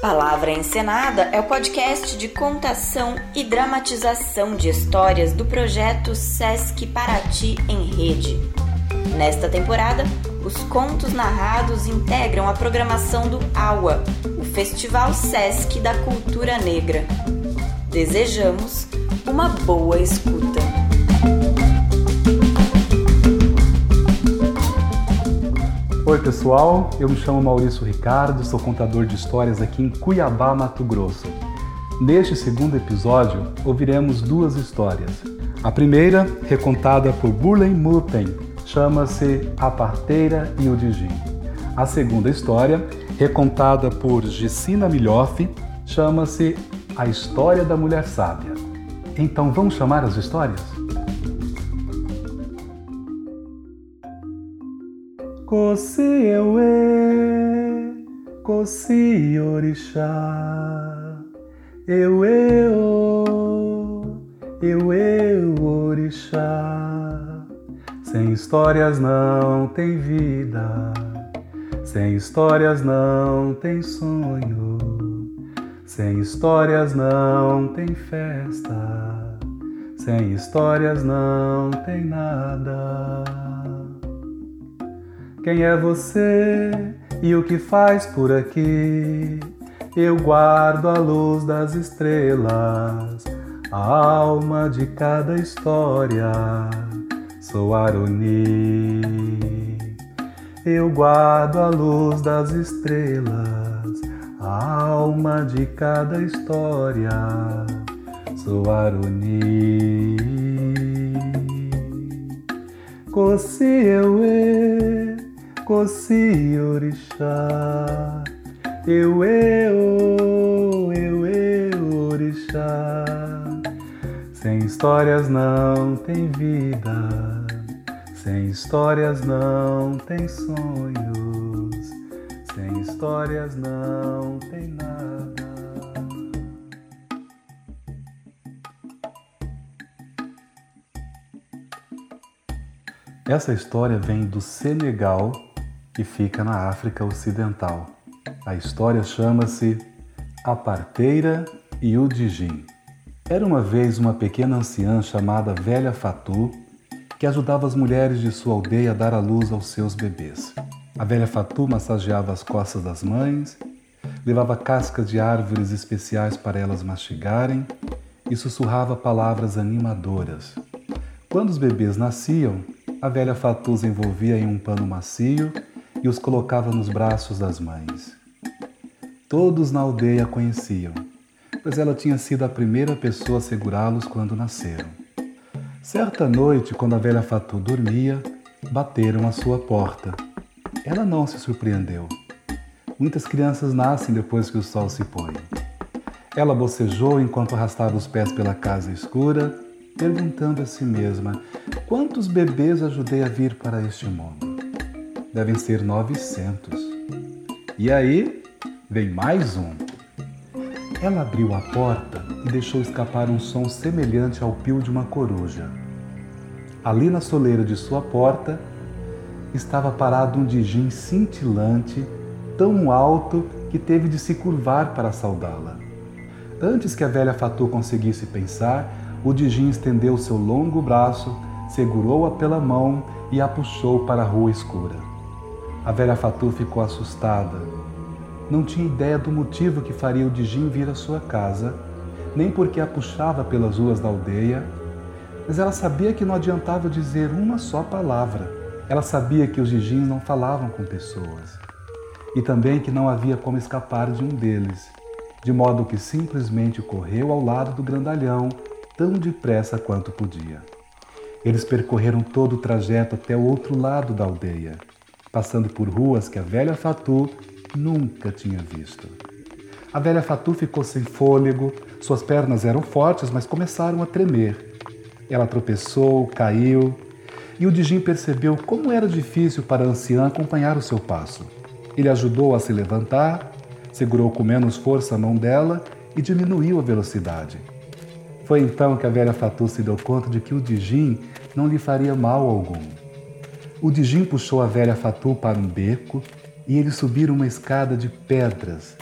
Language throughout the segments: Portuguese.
Palavra Encenada é o podcast de contação e dramatização de histórias do projeto Sesc Paraty em Rede. Nesta temporada, os contos narrados integram a programação do AUA, o Festival Sesc da Cultura Negra. Desejamos uma boa escuta. Oi pessoal, eu me chamo Maurício Ricardo, sou contador de histórias aqui em Cuiabá, Mato Grosso. Neste segundo episódio, ouviremos duas histórias. A primeira, recontada por Burlen Muppen, chama-se A Parteira e o Digim. A segunda história, recontada por Gessina Milhoff, chama-se A História da Mulher Sábia. Então vamos chamar as histórias? Cosi Ewe, Cosi Orixá, eu eu, eu eu Orixá. Sem histórias não tem vida, sem histórias não tem sonho, sem histórias não tem festa, sem histórias não tem nada. Quem é você e o que faz por aqui? Eu guardo a luz das estrelas, a alma de cada história. Sou Aroni. Eu guardo a luz das estrelas, a alma de cada história. Sou Aroni. Cosi eu, Cosi Orixá, eu, eu, eu, eu, Orixá. Sem histórias não tem vida, sem histórias não tem sonhos, sem histórias não tem nada. Essa história vem do Senegal que fica na África Ocidental. A história chama-se A Parteira e o Dijin. Era uma vez uma pequena anciã chamada Velha Fatu que ajudava as mulheres de sua aldeia a dar à luz aos seus bebês. A velha Fatu massageava as costas das mães, levava cascas de árvores especiais para elas mastigarem e sussurrava palavras animadoras. Quando os bebês nasciam, a velha Fatu os envolvia em um pano macio e os colocava nos braços das mães. Todos na aldeia a conheciam, pois ela tinha sido a primeira pessoa a segurá-los quando nasceram. Certa noite, quando a velha Fatu dormia, bateram à sua porta. Ela não se surpreendeu. Muitas crianças nascem depois que o sol se põe. Ela bocejou enquanto arrastava os pés pela casa escura, perguntando a si mesma: quantos bebês ajudei a vir para este mundo? Devem ser 900. E aí vem mais um. Ela abriu a porta e deixou escapar um som semelhante ao pio de uma coruja. Ali na soleira de sua porta estava parado um dijim cintilante, tão alto que teve de se curvar para saudá-la. Antes que a velha Fatu conseguisse pensar, o dijim estendeu seu longo braço, segurou-a pela mão e a puxou para a rua escura. A velha Fatu ficou assustada. Não tinha ideia do motivo que faria o Dijin vir à sua casa, nem porque a puxava pelas ruas da aldeia, mas ela sabia que não adiantava dizer uma só palavra. Ela sabia que os Dijins não falavam com pessoas e também que não havia como escapar de um deles, de modo que simplesmente correu ao lado do grandalhão tão depressa quanto podia. Eles percorreram todo o trajeto até o outro lado da aldeia passando por ruas que a velha Fatu nunca tinha visto. A velha Fatu ficou sem fôlego, suas pernas eram fortes, mas começaram a tremer. Ela tropeçou, caiu, e o Dijin percebeu como era difícil para a anciã acompanhar o seu passo. Ele ajudou a se levantar, segurou com menos força a mão dela e diminuiu a velocidade. Foi então que a velha Fatu se deu conta de que o Dijin não lhe faria mal algum. O Dijin puxou a velha Fatu para um beco e eles subiram uma escada de pedras.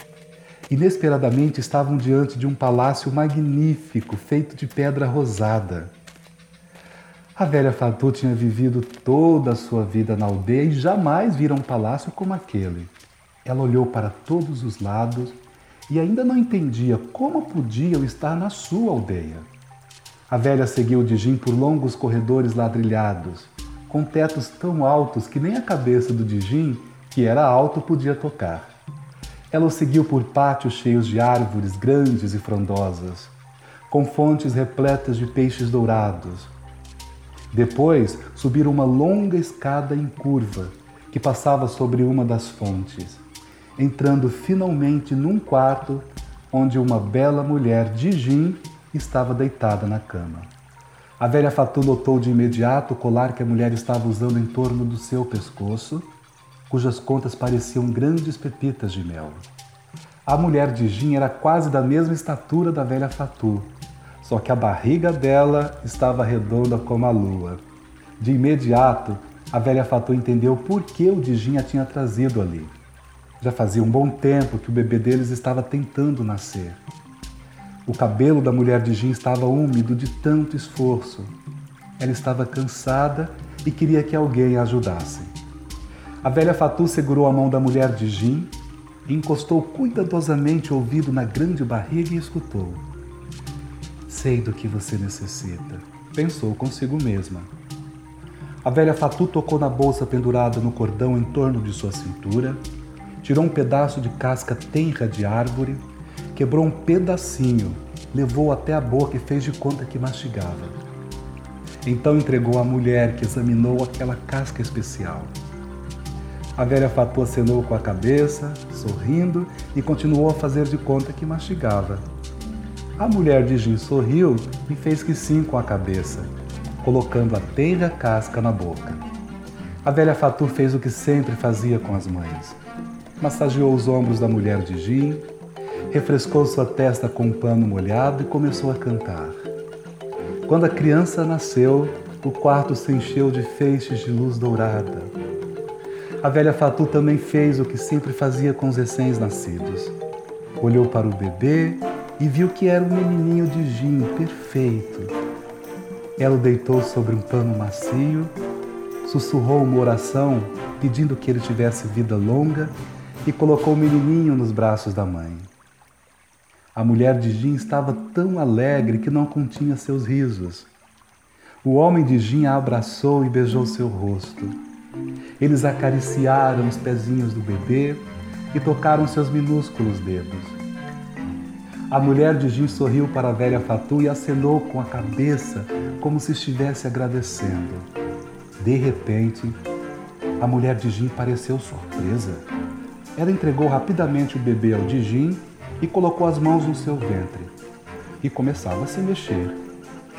Inesperadamente estavam diante de um palácio magnífico, feito de pedra rosada. A velha Fatu tinha vivido toda a sua vida na aldeia e jamais vira um palácio como aquele. Ela olhou para todos os lados e ainda não entendia como podiam estar na sua aldeia. A velha seguiu Dijin por longos corredores ladrilhados, com tetos tão altos que nem a cabeça do Dijin, que era alto, podia tocar. Ela o seguiu por pátios cheios de árvores grandes e frondosas, com fontes repletas de peixes dourados. Depois subiram uma longa escada em curva que passava sobre uma das fontes, entrando finalmente num quarto onde uma bela mulher de estava deitada na cama. A velha Fatu notou de imediato o colar que a mulher estava usando em torno do seu pescoço cujas contas pareciam grandes pepitas de mel. A mulher de Jin era quase da mesma estatura da velha Fatu, só que a barriga dela estava redonda como a lua. De imediato, a velha Fatu entendeu por que o Dijin a tinha trazido ali. Já fazia um bom tempo que o bebê deles estava tentando nascer. O cabelo da mulher de Jin estava úmido de tanto esforço. Ela estava cansada e queria que alguém a ajudasse. A velha Fatu segurou a mão da mulher de Jim encostou cuidadosamente o ouvido na grande barriga e escutou. Sei do que você necessita, pensou consigo mesma. A velha Fatu tocou na bolsa pendurada no cordão em torno de sua cintura, tirou um pedaço de casca tenra de árvore, quebrou um pedacinho, levou até a boca e fez de conta que mastigava. Então entregou à mulher que examinou aquela casca especial. A velha Fatu acenou com a cabeça, sorrindo, e continuou a fazer de conta que mastigava. A mulher de Jim sorriu e fez que sim com a cabeça, colocando a tenra casca na boca. A velha Fatu fez o que sempre fazia com as mães. Massageou os ombros da mulher de Jim, refrescou sua testa com um pano molhado e começou a cantar. Quando a criança nasceu, o quarto se encheu de feixes de luz dourada. A velha Fatu também fez o que sempre fazia com os recém-nascidos. Olhou para o bebê e viu que era um menininho de gin perfeito. Ela o deitou sobre um pano macio, sussurrou uma oração pedindo que ele tivesse vida longa e colocou o menininho nos braços da mãe. A mulher de Jim estava tão alegre que não continha seus risos. O homem de Jim a abraçou e beijou seu rosto. Eles acariciaram os pezinhos do bebê e tocaram seus minúsculos dedos. A mulher de Jim sorriu para a velha Fatu e acenou com a cabeça como se estivesse agradecendo. De repente, a mulher de Jim pareceu surpresa. Ela entregou rapidamente o bebê ao Dijin e colocou as mãos no seu ventre. E começava a se mexer.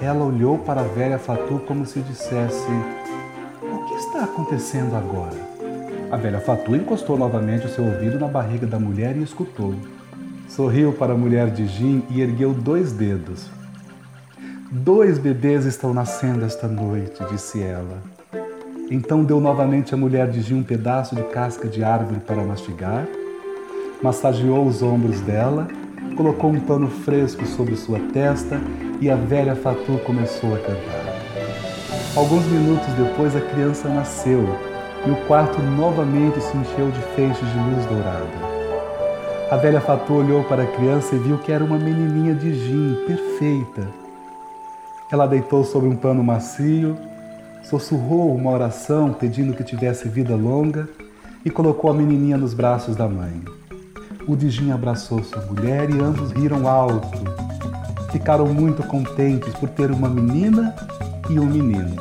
Ela olhou para a velha Fatu como se dissesse: está acontecendo agora? A velha Fatu encostou novamente o seu ouvido na barriga da mulher e escutou. Sorriu para a mulher de Jim e ergueu dois dedos. Dois bebês estão nascendo esta noite, disse ela. Então deu novamente à mulher de Jim um pedaço de casca de árvore para mastigar, massageou os ombros dela, colocou um pano fresco sobre sua testa e a velha Fatu começou a cantar. Alguns minutos depois, a criança nasceu e o quarto novamente se encheu de feixes de luz dourada. A velha Fatu olhou para a criança e viu que era uma menininha de gin, perfeita. Ela deitou sobre um pano macio, sussurrou uma oração pedindo que tivesse vida longa e colocou a menininha nos braços da mãe. O Dijin abraçou sua mulher e ambos riram alto. Ficaram muito contentes por ter uma menina e um menino.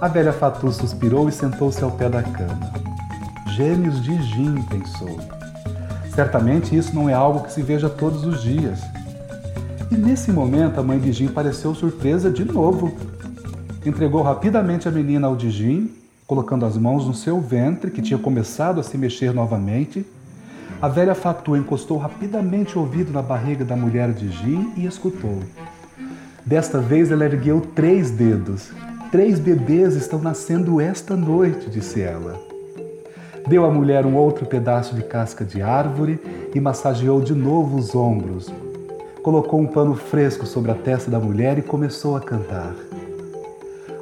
A velha Fatu suspirou e sentou-se ao pé da cama. Gêmeos de Jim, pensou. Certamente isso não é algo que se veja todos os dias. E nesse momento a mãe de Jim pareceu surpresa de novo. Entregou rapidamente a menina ao de Jim, colocando as mãos no seu ventre, que tinha começado a se mexer novamente. A velha Fatu encostou rapidamente o ouvido na barriga da mulher de Jim e escutou. Desta vez ela ergueu três dedos. Três bebês estão nascendo esta noite, disse ela. Deu à mulher um outro pedaço de casca de árvore e massageou de novo os ombros. Colocou um pano fresco sobre a testa da mulher e começou a cantar.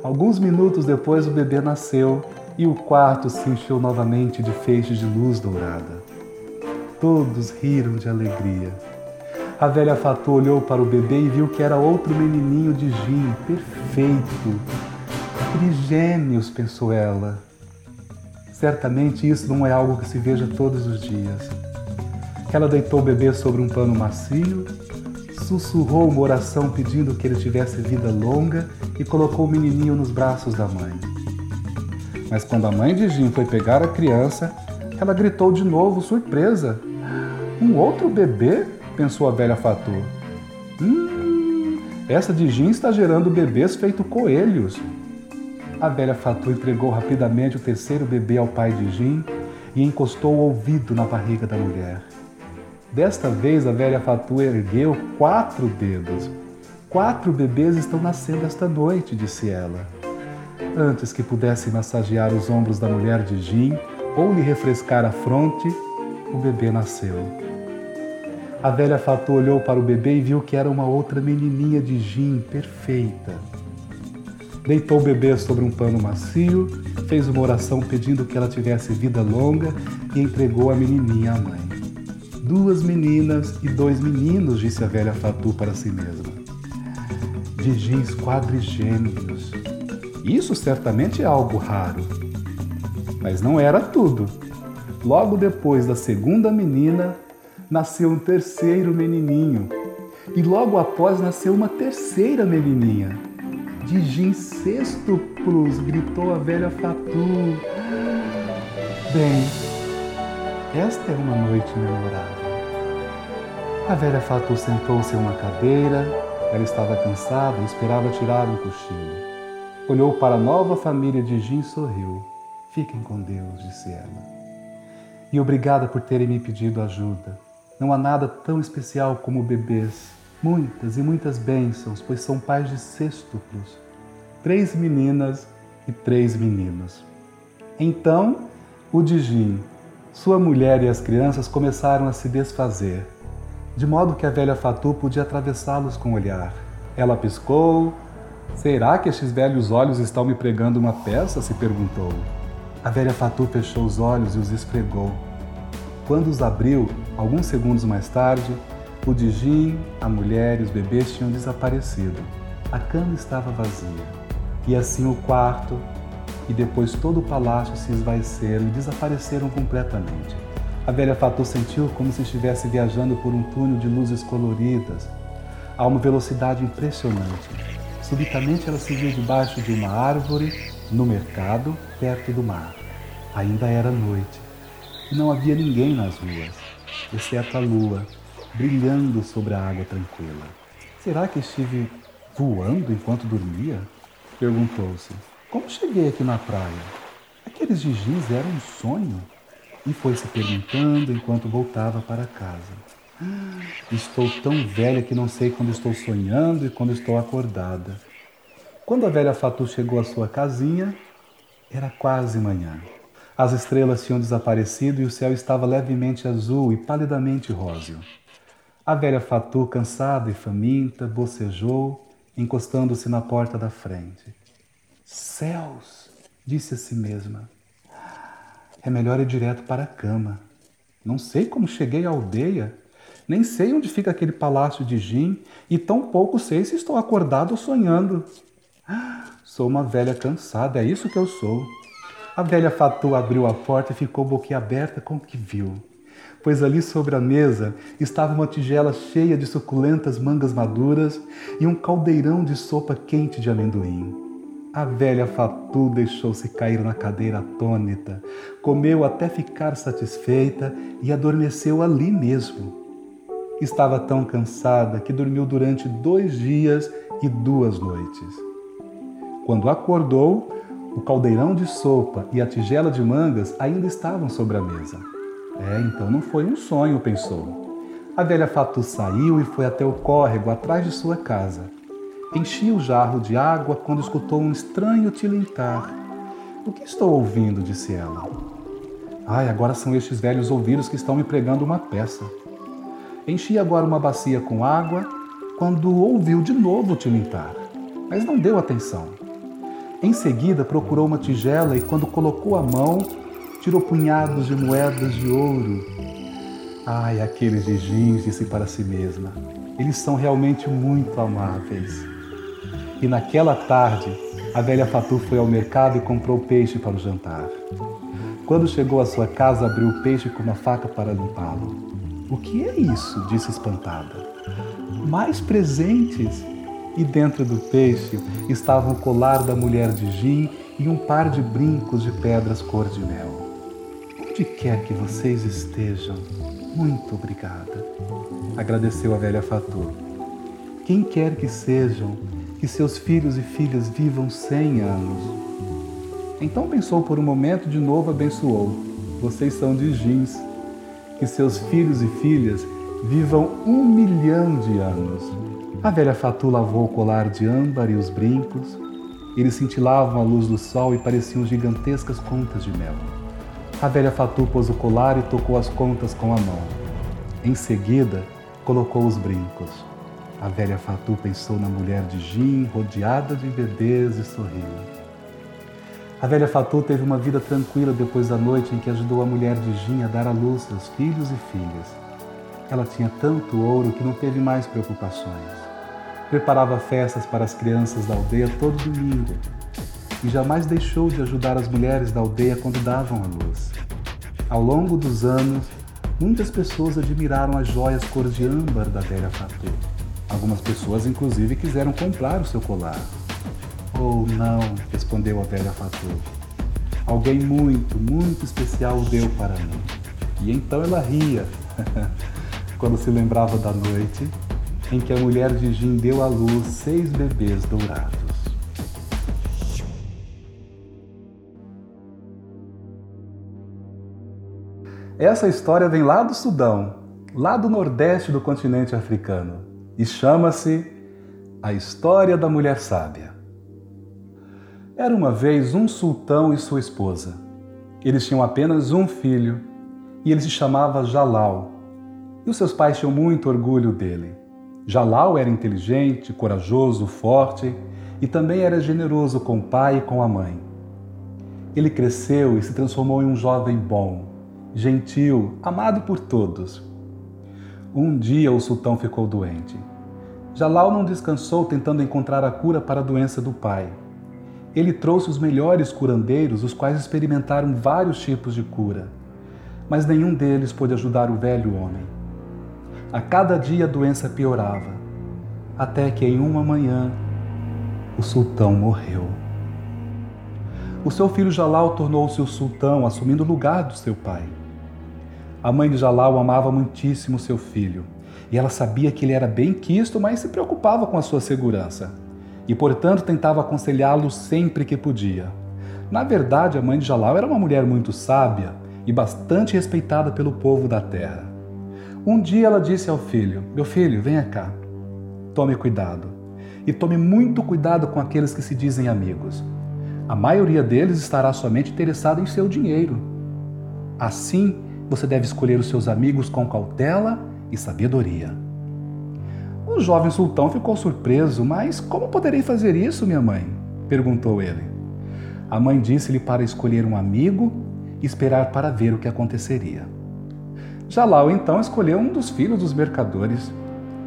Alguns minutos depois, o bebê nasceu e o quarto se encheu novamente de feixes de luz dourada. Todos riram de alegria. A velha Fatu olhou para o bebê e viu que era outro menininho de gin, perfeito. Trigêmeos, pensou ela. Certamente isso não é algo que se veja todos os dias. Ela deitou o bebê sobre um pano macio, sussurrou uma oração pedindo que ele tivesse vida longa e colocou o menininho nos braços da mãe. Mas quando a mãe de Jim foi pegar a criança, ela gritou de novo, surpresa. Um outro bebê? pensou a velha Fatu. Hum, essa de Jim está gerando bebês feito coelhos. A velha Fatu entregou rapidamente o terceiro bebê ao pai de Jim e encostou o ouvido na barriga da mulher. Desta vez a velha Fatu ergueu quatro dedos. Quatro bebês estão nascendo esta noite, disse ela. Antes que pudesse massagear os ombros da mulher de Jim ou lhe refrescar a fronte, o bebê nasceu. A velha Fatu olhou para o bebê e viu que era uma outra menininha de Jim perfeita. Deitou o bebê sobre um pano macio, fez uma oração pedindo que ela tivesse vida longa e entregou a menininha à mãe. Duas meninas e dois meninos, disse a velha Fatu para si mesma. Digins quadrigêmeos. Isso certamente é algo raro. Mas não era tudo. Logo depois da segunda menina, nasceu um terceiro menininho. E logo após nasceu uma terceira menininha de gin sextuplos, gritou a velha Fatu. Bem, esta é uma noite memorável. A velha Fatu sentou-se em uma cadeira, ela estava cansada e esperava tirar um cochilo. Olhou para a nova família de Jim e sorriu. Fiquem com Deus, disse ela. E obrigada por terem me pedido ajuda. Não há nada tão especial como bebês muitas e muitas bênçãos, pois são pais de sextuplos, três meninas e três meninos. Então, o Dijin, sua mulher e as crianças começaram a se desfazer, de modo que a velha Fatu podia atravessá-los com o olhar. Ela piscou. Será que estes velhos olhos estão me pregando uma peça? se perguntou. A velha Fatu fechou os olhos e os esfregou. Quando os abriu, alguns segundos mais tarde, o Dijin, a mulher e os bebês tinham desaparecido. A cama estava vazia. E assim o quarto e depois todo o palácio se esvaeceram e desapareceram completamente. A velha Fatu sentiu como se estivesse viajando por um túnel de luzes coloridas, a uma velocidade impressionante. Subitamente ela se viu debaixo de uma árvore, no mercado, perto do mar. Ainda era noite não havia ninguém nas ruas, exceto a lua, brilhando sobre a água tranquila. Será que estive voando enquanto dormia? Perguntou-se. Como cheguei aqui na praia? Aqueles gigis eram um sonho? E foi se perguntando enquanto voltava para casa. Ah, estou tão velha que não sei quando estou sonhando e quando estou acordada. Quando a velha Fatu chegou à sua casinha, era quase manhã. As estrelas tinham desaparecido e o céu estava levemente azul e palidamente róseo. A velha Fatu, cansada e faminta, bocejou, encostando-se na porta da frente. Céus! disse a si mesma. É melhor ir direto para a cama. Não sei como cheguei à aldeia, nem sei onde fica aquele palácio de Jim, e tão pouco sei se estou acordado ou sonhando. Sou uma velha cansada, é isso que eu sou. A velha Fatu abriu a porta e ficou boquiaberta com o que viu pois ali sobre a mesa estava uma tigela cheia de suculentas mangas maduras e um caldeirão de sopa quente de amendoim. A velha Fatu deixou-se cair na cadeira atônita, comeu até ficar satisfeita e adormeceu ali mesmo. Estava tão cansada que dormiu durante dois dias e duas noites. Quando acordou, o caldeirão de sopa e a tigela de mangas ainda estavam sobre a mesa. É, então não foi um sonho, pensou. A velha Fatu saiu e foi até o córrego atrás de sua casa. Enchia o jarro de água quando escutou um estranho tilintar. O que estou ouvindo? disse ela. Ai, agora são estes velhos ouvidos que estão me pregando uma peça. Enchi agora uma bacia com água quando ouviu de novo o tilintar, mas não deu atenção. Em seguida, procurou uma tigela e, quando colocou a mão, tirou punhados de moedas de ouro. Ai, aqueles jejins, disse para si mesma, eles são realmente muito amáveis. E naquela tarde, a velha Fatu foi ao mercado e comprou peixe para o jantar. Quando chegou à sua casa, abriu o peixe com uma faca para limpá-lo. O que é isso? disse espantada. Mais presentes! E dentro do peixe estava o colar da mulher de Jim e um par de brincos de pedras cor de mel. Onde quer que vocês estejam, muito obrigada. Agradeceu a velha Fatu. Quem quer que sejam, que seus filhos e filhas vivam cem anos então pensou por um momento de novo abençoou. Vocês são de jeans. Que seus filhos e filhas vivam um milhão de anos. A velha Fatu lavou o colar de âmbar e os brincos. Eles cintilavam à luz do sol e pareciam gigantescas contas de mel. A velha Fatu pôs o colar e tocou as contas com a mão. Em seguida, colocou os brincos. A velha Fatu pensou na mulher de Jim, rodeada de bebês e sorrindo. A velha Fatu teve uma vida tranquila depois da noite em que ajudou a mulher de Jim a dar à luz seus filhos e filhas. Ela tinha tanto ouro que não teve mais preocupações. Preparava festas para as crianças da aldeia todo domingo e jamais deixou de ajudar as mulheres da aldeia quando davam à luz. Ao longo dos anos, muitas pessoas admiraram as joias cor de âmbar da velha Fatu. Algumas pessoas, inclusive, quiseram comprar o seu colar. Oh, não, respondeu a velha Fatu. Alguém muito, muito especial o deu para mim. E então ela ria, quando se lembrava da noite em que a mulher de Jim deu à luz seis bebês dourados. Essa história vem lá do Sudão, lá do nordeste do continente africano, e chama-se A História da Mulher Sábia. Era uma vez um sultão e sua esposa. Eles tinham apenas um filho e ele se chamava Jalal. E os seus pais tinham muito orgulho dele. Jalal era inteligente, corajoso, forte e também era generoso com o pai e com a mãe. Ele cresceu e se transformou em um jovem bom, gentil, amado por todos. Um dia o sultão ficou doente. Jalal não descansou tentando encontrar a cura para a doença do pai ele trouxe os melhores curandeiros, os quais experimentaram vários tipos de cura, mas nenhum deles pôde ajudar o velho homem. A cada dia a doença piorava, até que em uma manhã o sultão morreu. O seu filho Jalal tornou-se o sultão, assumindo o lugar do seu pai. A mãe de Jalal amava muitíssimo seu filho, e ela sabia que ele era bem quisto, mas se preocupava com a sua segurança e, portanto, tentava aconselhá-lo sempre que podia. Na verdade, a mãe de Jalal era uma mulher muito sábia e bastante respeitada pelo povo da terra. Um dia ela disse ao filho: Meu filho, venha cá. Tome cuidado. E tome muito cuidado com aqueles que se dizem amigos. A maioria deles estará somente interessada em seu dinheiro. Assim, você deve escolher os seus amigos com cautela e sabedoria. O jovem sultão ficou surpreso, mas como poderei fazer isso, minha mãe? perguntou ele. A mãe disse-lhe para escolher um amigo e esperar para ver o que aconteceria. Jalal então escolheu um dos filhos dos mercadores.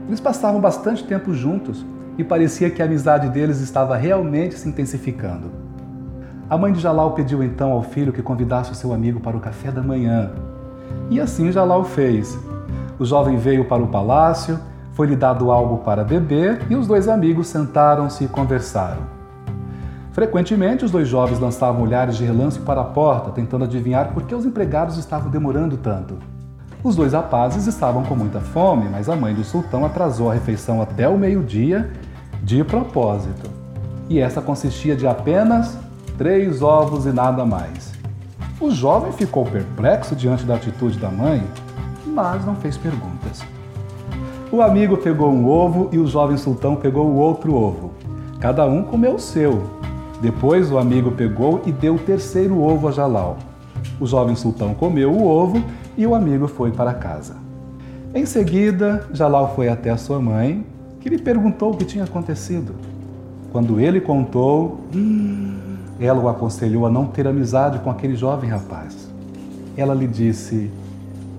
Eles passavam bastante tempo juntos e parecia que a amizade deles estava realmente se intensificando. A mãe de Jalal pediu então ao filho que convidasse o seu amigo para o café da manhã. E assim Jalal fez. O jovem veio para o palácio foi-lhe dado algo para beber e os dois amigos sentaram-se e conversaram. Frequentemente, os dois jovens lançavam olhares de relance para a porta, tentando adivinhar por que os empregados estavam demorando tanto. Os dois rapazes estavam com muita fome, mas a mãe do sultão atrasou a refeição até o meio-dia de propósito. E essa consistia de apenas três ovos e nada mais. O jovem ficou perplexo diante da atitude da mãe, mas não fez perguntas. O amigo pegou um ovo e o jovem sultão pegou o outro ovo. Cada um comeu o seu. Depois o amigo pegou e deu o terceiro ovo a Jalal. O jovem sultão comeu o ovo e o amigo foi para casa. Em seguida, Jalal foi até a sua mãe, que lhe perguntou o que tinha acontecido. Quando ele contou, ela o aconselhou a não ter amizade com aquele jovem rapaz. Ela lhe disse: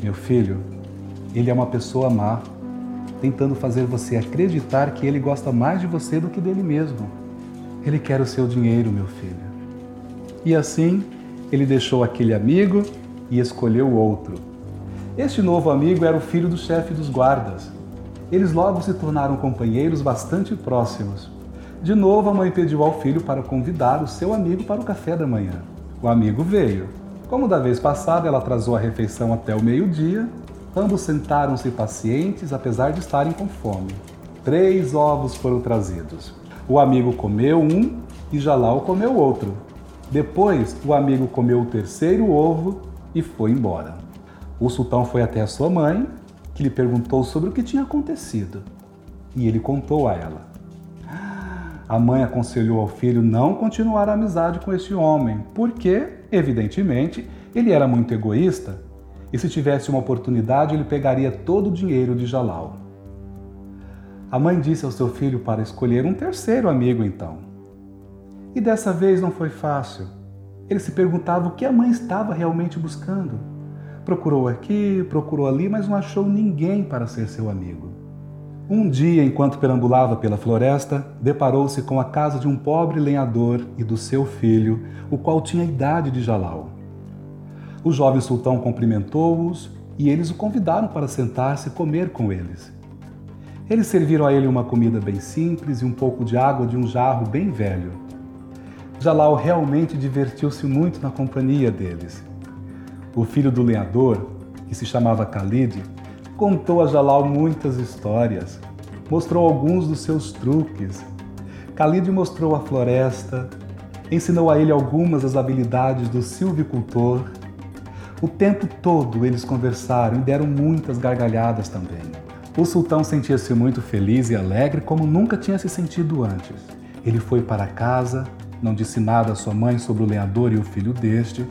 Meu filho, ele é uma pessoa má, tentando fazer você acreditar que ele gosta mais de você do que dele mesmo. Ele quer o seu dinheiro, meu filho. E assim, ele deixou aquele amigo e escolheu outro. Este novo amigo era o filho do chefe dos guardas. Eles logo se tornaram companheiros bastante próximos. De novo, a mãe pediu ao filho para convidar o seu amigo para o café da manhã. O amigo veio. Como da vez passada, ela atrasou a refeição até o meio-dia. Ambos sentaram-se pacientes, apesar de estarem com fome. Três ovos foram trazidos. O amigo comeu um e Jalal comeu outro. Depois, o amigo comeu o terceiro ovo e foi embora. O sultão foi até a sua mãe, que lhe perguntou sobre o que tinha acontecido. E ele contou a ela. A mãe aconselhou ao filho não continuar a amizade com este homem, porque, evidentemente, ele era muito egoísta e se tivesse uma oportunidade ele pegaria todo o dinheiro de Jalal. A mãe disse ao seu filho para escolher um terceiro amigo então. E dessa vez não foi fácil. Ele se perguntava o que a mãe estava realmente buscando. Procurou aqui, procurou ali, mas não achou ninguém para ser seu amigo. Um dia, enquanto perambulava pela floresta, deparou-se com a casa de um pobre lenhador e do seu filho, o qual tinha a idade de Jalal. O jovem sultão cumprimentou-os e eles o convidaram para sentar-se e comer com eles. Eles serviram a ele uma comida bem simples e um pouco de água de um jarro bem velho. Jalal realmente divertiu-se muito na companhia deles. O filho do lenhador, que se chamava Khalid, contou a Jalal muitas histórias, mostrou alguns dos seus truques. Khalid mostrou a floresta, ensinou a ele algumas das habilidades do silvicultor. O tempo todo eles conversaram e deram muitas gargalhadas também. O sultão sentia-se muito feliz e alegre como nunca tinha se sentido antes. Ele foi para casa, não disse nada à sua mãe sobre o lenhador e o filho deste,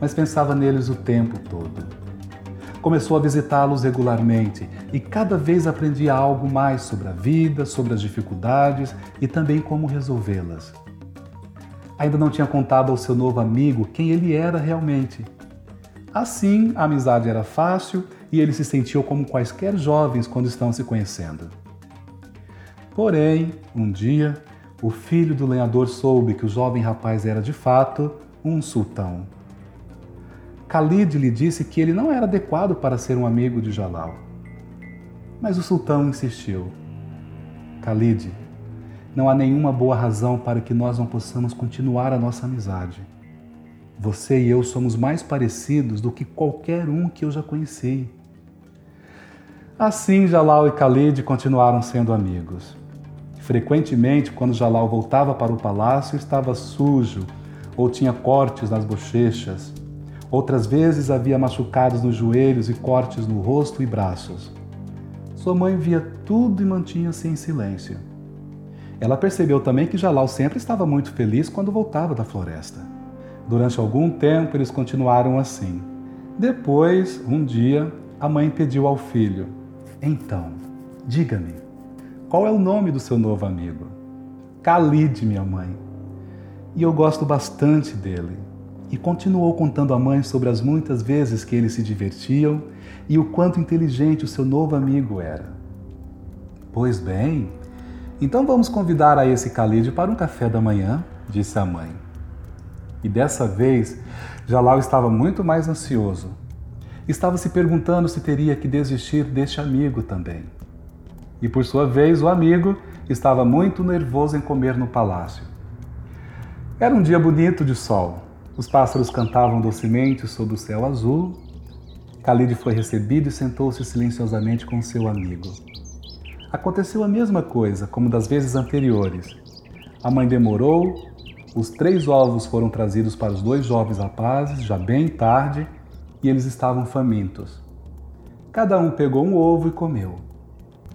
mas pensava neles o tempo todo. Começou a visitá-los regularmente e cada vez aprendia algo mais sobre a vida, sobre as dificuldades e também como resolvê-las. Ainda não tinha contado ao seu novo amigo quem ele era realmente. Assim, a amizade era fácil e ele se sentiu como quaisquer jovens quando estão se conhecendo. Porém, um dia, o filho do lenhador soube que o jovem rapaz era de fato um sultão. Khalid lhe disse que ele não era adequado para ser um amigo de Jalal. Mas o sultão insistiu. Khalid, não há nenhuma boa razão para que nós não possamos continuar a nossa amizade. Você e eu somos mais parecidos do que qualquer um que eu já conheci. Assim, Jalal e Khalid continuaram sendo amigos. Frequentemente, quando Jalal voltava para o palácio, estava sujo ou tinha cortes nas bochechas Outras vezes havia machucados nos joelhos e cortes no rosto e braços. Sua mãe via tudo e mantinha-se em silêncio. Ela percebeu também que Jalal sempre estava muito feliz quando voltava da floresta. Durante algum tempo eles continuaram assim. Depois, um dia, a mãe pediu ao filho: Então, diga-me, qual é o nome do seu novo amigo? Khalid, minha mãe. E eu gosto bastante dele e continuou contando à mãe sobre as muitas vezes que eles se divertiam e o quanto inteligente o seu novo amigo era. Pois bem, então vamos convidar a esse Khalid para um café da manhã, disse a mãe. E dessa vez, Jalal estava muito mais ansioso. Estava se perguntando se teria que desistir deste amigo também. E por sua vez, o amigo estava muito nervoso em comer no palácio. Era um dia bonito de sol os pássaros cantavam docemente sob o céu azul. Khalid foi recebido e sentou-se silenciosamente com seu amigo. Aconteceu a mesma coisa como das vezes anteriores. A mãe demorou, os três ovos foram trazidos para os dois jovens rapazes, já bem tarde, e eles estavam famintos. Cada um pegou um ovo e comeu.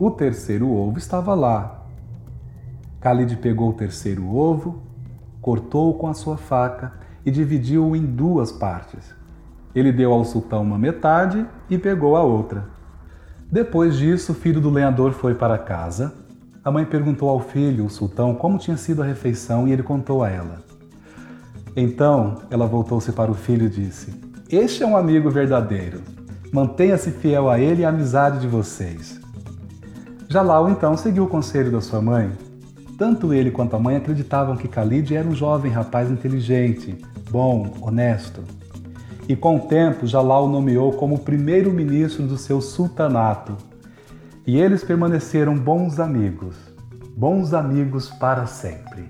O terceiro ovo estava lá. Khalid pegou o terceiro ovo, cortou-o com a sua faca e dividiu-o em duas partes. Ele deu ao sultão uma metade e pegou a outra. Depois disso, o filho do lenhador foi para casa. A mãe perguntou ao filho, o sultão, como tinha sido a refeição e ele contou a ela. Então ela voltou-se para o filho e disse: Este é um amigo verdadeiro. Mantenha-se fiel a ele e à amizade de vocês. Jalal então seguiu o conselho da sua mãe. Tanto ele quanto a mãe acreditavam que Khalid era um jovem rapaz inteligente, bom, honesto. E com o tempo, Jalal o nomeou como primeiro-ministro do seu sultanato. E eles permaneceram bons amigos, bons amigos para sempre.